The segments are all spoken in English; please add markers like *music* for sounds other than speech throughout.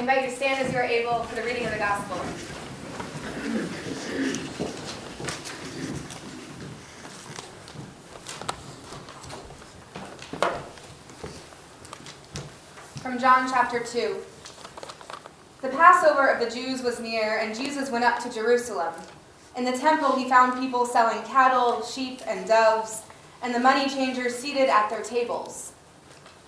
I invite you to stand as you are able for the reading of the gospel. From John chapter 2. The Passover of the Jews was near, and Jesus went up to Jerusalem. In the temple, he found people selling cattle, sheep, and doves, and the money changers seated at their tables.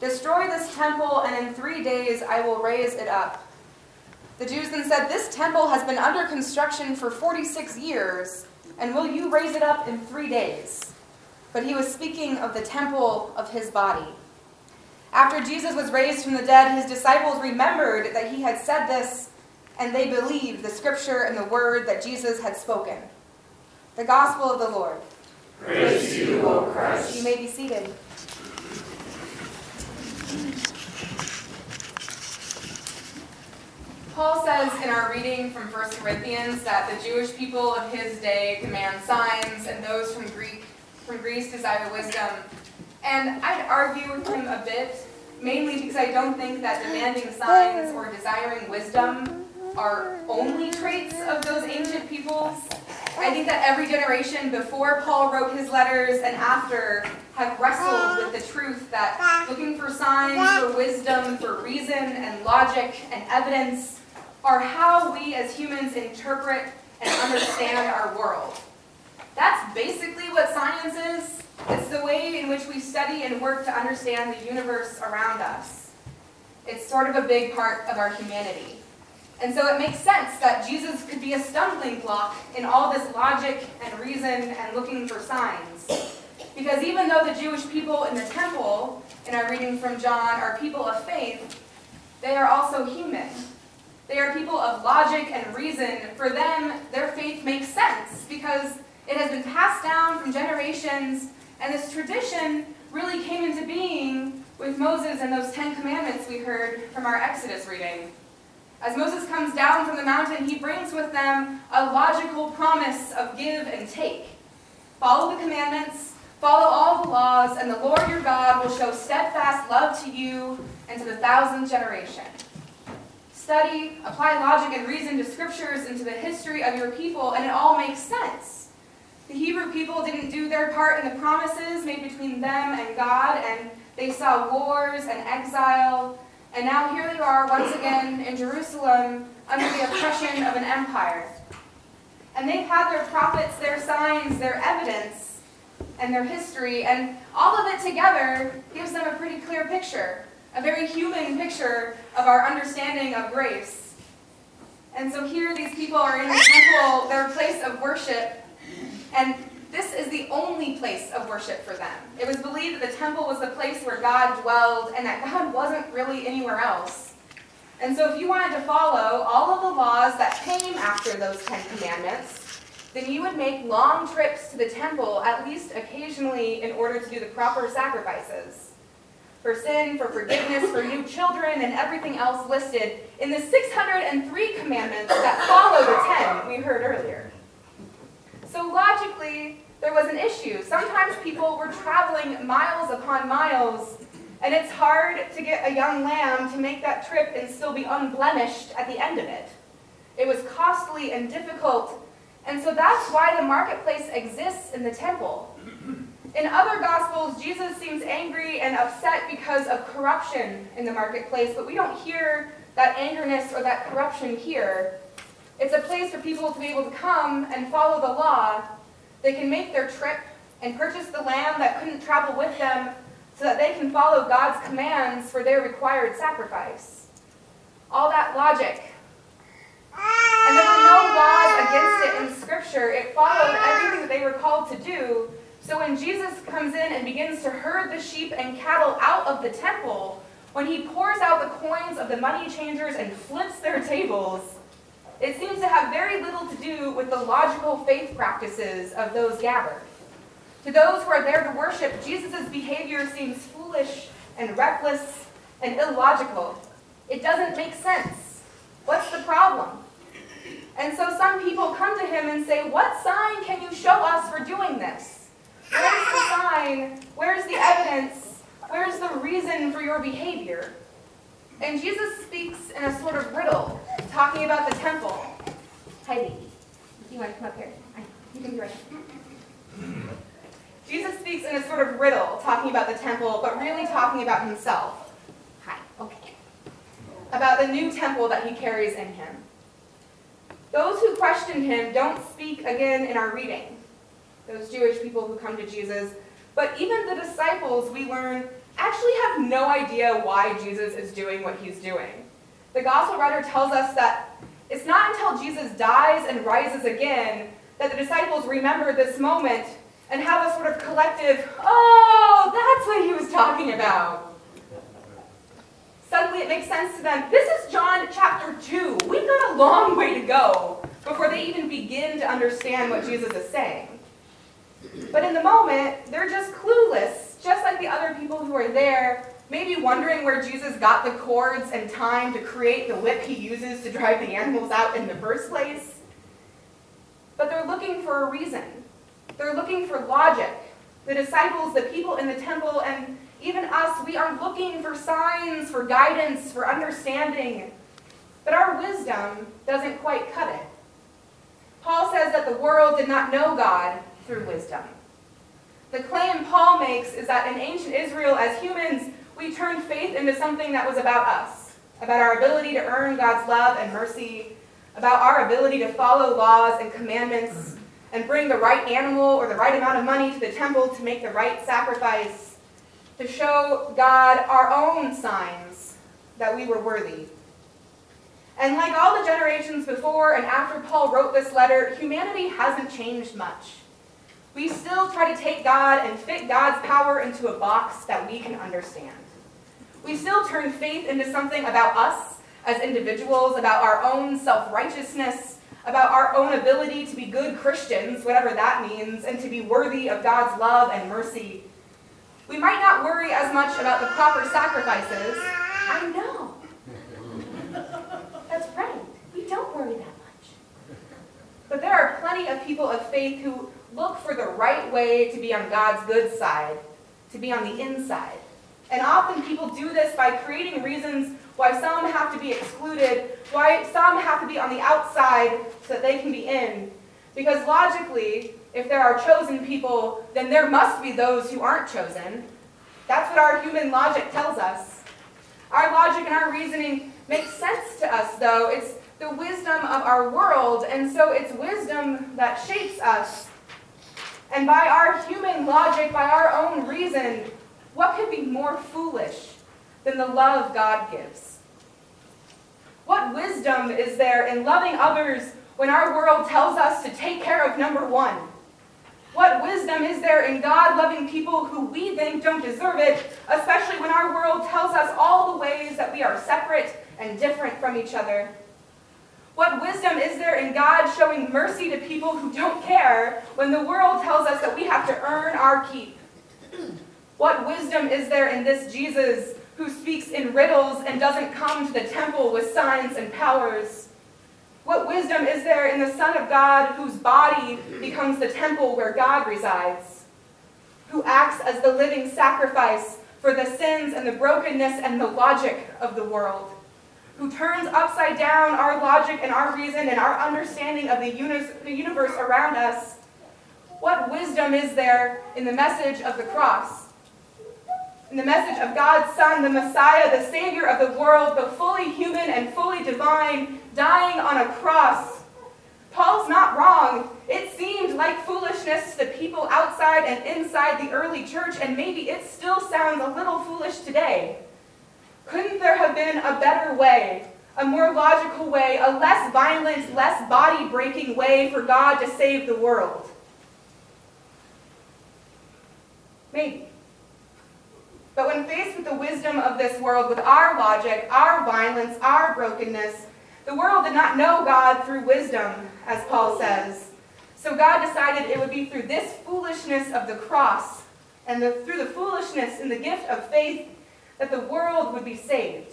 Destroy this temple, and in three days I will raise it up. The Jews then said, This temple has been under construction for 46 years, and will you raise it up in three days? But he was speaking of the temple of his body. After Jesus was raised from the dead, his disciples remembered that he had said this, and they believed the scripture and the word that Jesus had spoken. The gospel of the Lord. Praise you, O Christ. You may be seated. Paul says in our reading from 1 Corinthians that the Jewish people of his day demand signs, and those from Greek from Greece desire wisdom. And I'd argue with him a bit, mainly because I don't think that demanding signs or desiring wisdom are only traits of those ancient peoples. I think that every generation before Paul wrote his letters and after have wrestled with the truth that looking for signs, for wisdom, for reason and logic and evidence are how we as humans interpret and understand our world. That's basically what science is. It's the way in which we study and work to understand the universe around us. It's sort of a big part of our humanity. And so it makes sense that Jesus could be a stumbling block in all this logic and reason and looking for signs. Because even though the Jewish people in the temple, in our reading from John, are people of faith, they are also human. They are people of logic and reason. For them, their faith makes sense because it has been passed down from generations, and this tradition really came into being with Moses and those Ten Commandments we heard from our Exodus reading. As Moses comes down from the mountain, he brings with them a logical promise of give and take. Follow the commandments, follow all the laws, and the Lord your God will show steadfast love to you and to the thousandth generation. Study, apply logic and reason to scriptures and to the history of your people, and it all makes sense. The Hebrew people didn't do their part in the promises made between them and God, and they saw wars and exile and now here they are once again in Jerusalem under the oppression of an empire. And they've had their prophets, their signs, their evidence, and their history, and all of it together gives them a pretty clear picture, a very human picture of our understanding of grace. And so here these people are in the temple, their place of worship, and this is the only place of worship for them. It was believed that the temple was the place where God dwelled and that God wasn't really anywhere else. And so if you wanted to follow all of the laws that came after those Ten Commandments, then you would make long trips to the temple, at least occasionally, in order to do the proper sacrifices. For sin, for forgiveness, for new children, and everything else listed in the 603 commandments that follow the 10 we heard earlier. So logically, there was an issue. Sometimes people were traveling miles upon miles, and it's hard to get a young lamb to make that trip and still be unblemished at the end of it. It was costly and difficult, and so that's why the marketplace exists in the temple. In other Gospels, Jesus seems angry and upset because of corruption in the marketplace, but we don't hear that angerness or that corruption here. It's a place for people to be able to come and follow the law. They can make their trip and purchase the lamb that couldn't travel with them so that they can follow God's commands for their required sacrifice. All that logic. And there were no laws against it in Scripture. It followed everything that they were called to do. So when Jesus comes in and begins to herd the sheep and cattle out of the temple, when he pours out the coins of the money changers and flips their tables, it seems to have very little to do with the logical faith practices of those gathered. To those who are there to worship, Jesus' behavior seems foolish and reckless and illogical. It doesn't make sense. What's the problem? And so some people come to him and say, What sign can you show us for doing this? Where's the sign? Where's the evidence? Where's the reason for your behavior? And Jesus speaks in a sort of riddle, talking about the temple. Hi, baby. You want to come up here? You can be right Jesus speaks in a sort of riddle, talking about the temple, but really talking about himself. Hi, okay. About the new temple that he carries in him. Those who question him don't speak again in our reading, those Jewish people who come to Jesus, but even the disciples, we learn, actually have no idea why Jesus is doing what he's doing. The gospel writer tells us that it's not until Jesus dies and rises again that the disciples remember this moment and have a sort of collective, oh, that's what he was talking about. Suddenly it makes sense to them. This is John chapter 2. We've got a long way to go before they even begin to understand what Jesus is saying. But in the moment, they're just clueless, just like the other people who are there, maybe wondering where Jesus got the cords and time to create the whip he uses to drive the animals out in the first place. But they're looking for a reason. They're looking for logic. The disciples, the people in the temple, and even us, we are looking for signs, for guidance, for understanding. But our wisdom doesn't quite cut it. Paul says that the world did not know God through wisdom. The claim Paul makes is that in ancient Israel, as humans, we turned faith into something that was about us, about our ability to earn God's love and mercy, about our ability to follow laws and commandments, and bring the right animal or the right amount of money to the temple to make the right sacrifice, to show God our own signs that we were worthy. And like all the generations before and after Paul wrote this letter, humanity hasn't changed much. We still try to take God and fit God's power into a box that we can understand. We still turn faith into something about us as individuals, about our own self righteousness, about our own ability to be good Christians, whatever that means, and to be worthy of God's love and mercy. We might not worry as much about the proper sacrifices. I know. *laughs* That's right. We don't worry that much. But there are plenty of people of faith who look for the right way to be on God's good side, to be on the inside. And often people do this by creating reasons why some have to be excluded, why some have to be on the outside so that they can be in. Because logically, if there are chosen people, then there must be those who aren't chosen. That's what our human logic tells us. Our logic and our reasoning makes sense to us, though. It's the wisdom of our world, and so it's wisdom that shapes us. And by our human logic, by our own reason, what could be more foolish than the love God gives? What wisdom is there in loving others when our world tells us to take care of number one? What wisdom is there in God loving people who we think don't deserve it, especially when our world tells us all the ways that we are separate and different from each other? What wisdom is there in God showing mercy to people who don't care when the world tells us that we have to earn our keep? *clears throat* What wisdom is there in this Jesus who speaks in riddles and doesn't come to the temple with signs and powers? Wisdom is there in the Son of God whose body becomes the temple where God resides? Who acts as the living sacrifice for the sins and the brokenness and the logic of the world? Who turns upside down our logic and our reason and our understanding of the universe around us? What wisdom is there in the message of the cross? The message of God's Son, the Messiah, the Savior of the world, the fully human and fully divine, dying on a cross. Paul's not wrong. It seemed like foolishness to the people outside and inside the early church, and maybe it still sounds a little foolish today. Couldn't there have been a better way, a more logical way, a less violent, less body breaking way for God to save the world? Maybe. But when faced with the wisdom of this world, with our logic, our violence, our brokenness, the world did not know God through wisdom, as Paul says. So God decided it would be through this foolishness of the cross and the, through the foolishness in the gift of faith that the world would be saved.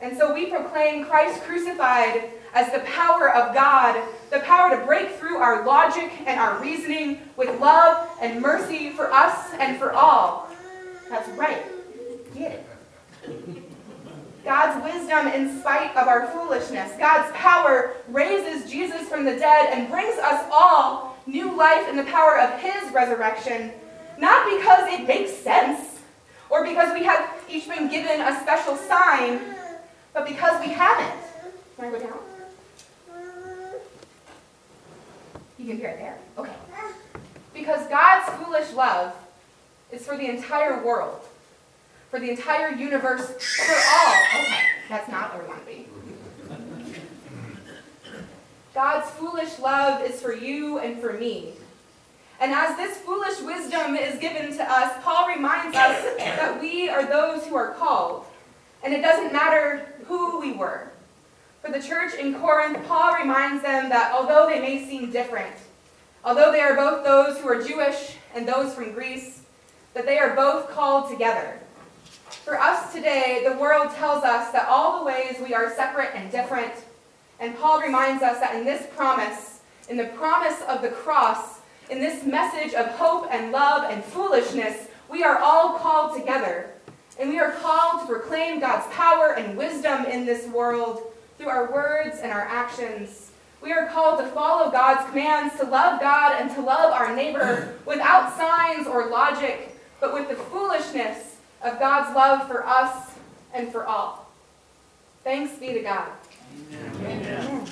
And so we proclaim Christ crucified as the power of God, the power to break through our logic and our reasoning with love and mercy for us and for all. That's right. Get it. God's wisdom in spite of our foolishness. God's power raises Jesus from the dead and brings us all new life in the power of his resurrection, not because it makes sense or because we have each been given a special sign, but because we haven't. Can I go down? You can hear it there. Okay. Because God's foolish love is for the entire world, for the entire universe, for all. Okay, that's not where we want to be. God's foolish love is for you and for me. And as this foolish wisdom is given to us, Paul reminds us that we are those who are called. And it doesn't matter who we were. For the church in Corinth, Paul reminds them that although they may seem different, although they are both those who are Jewish and those from Greece, that they are both called together. For us today, the world tells us that all the ways we are separate and different, and Paul reminds us that in this promise, in the promise of the cross, in this message of hope and love and foolishness, we are all called together. And we are called to proclaim God's power and wisdom in this world through our words and our actions. We are called to follow God's commands, to love God and to love our neighbor without signs or logic, but with the foolishness of God's love for us and for all. Thanks be to God. Amen.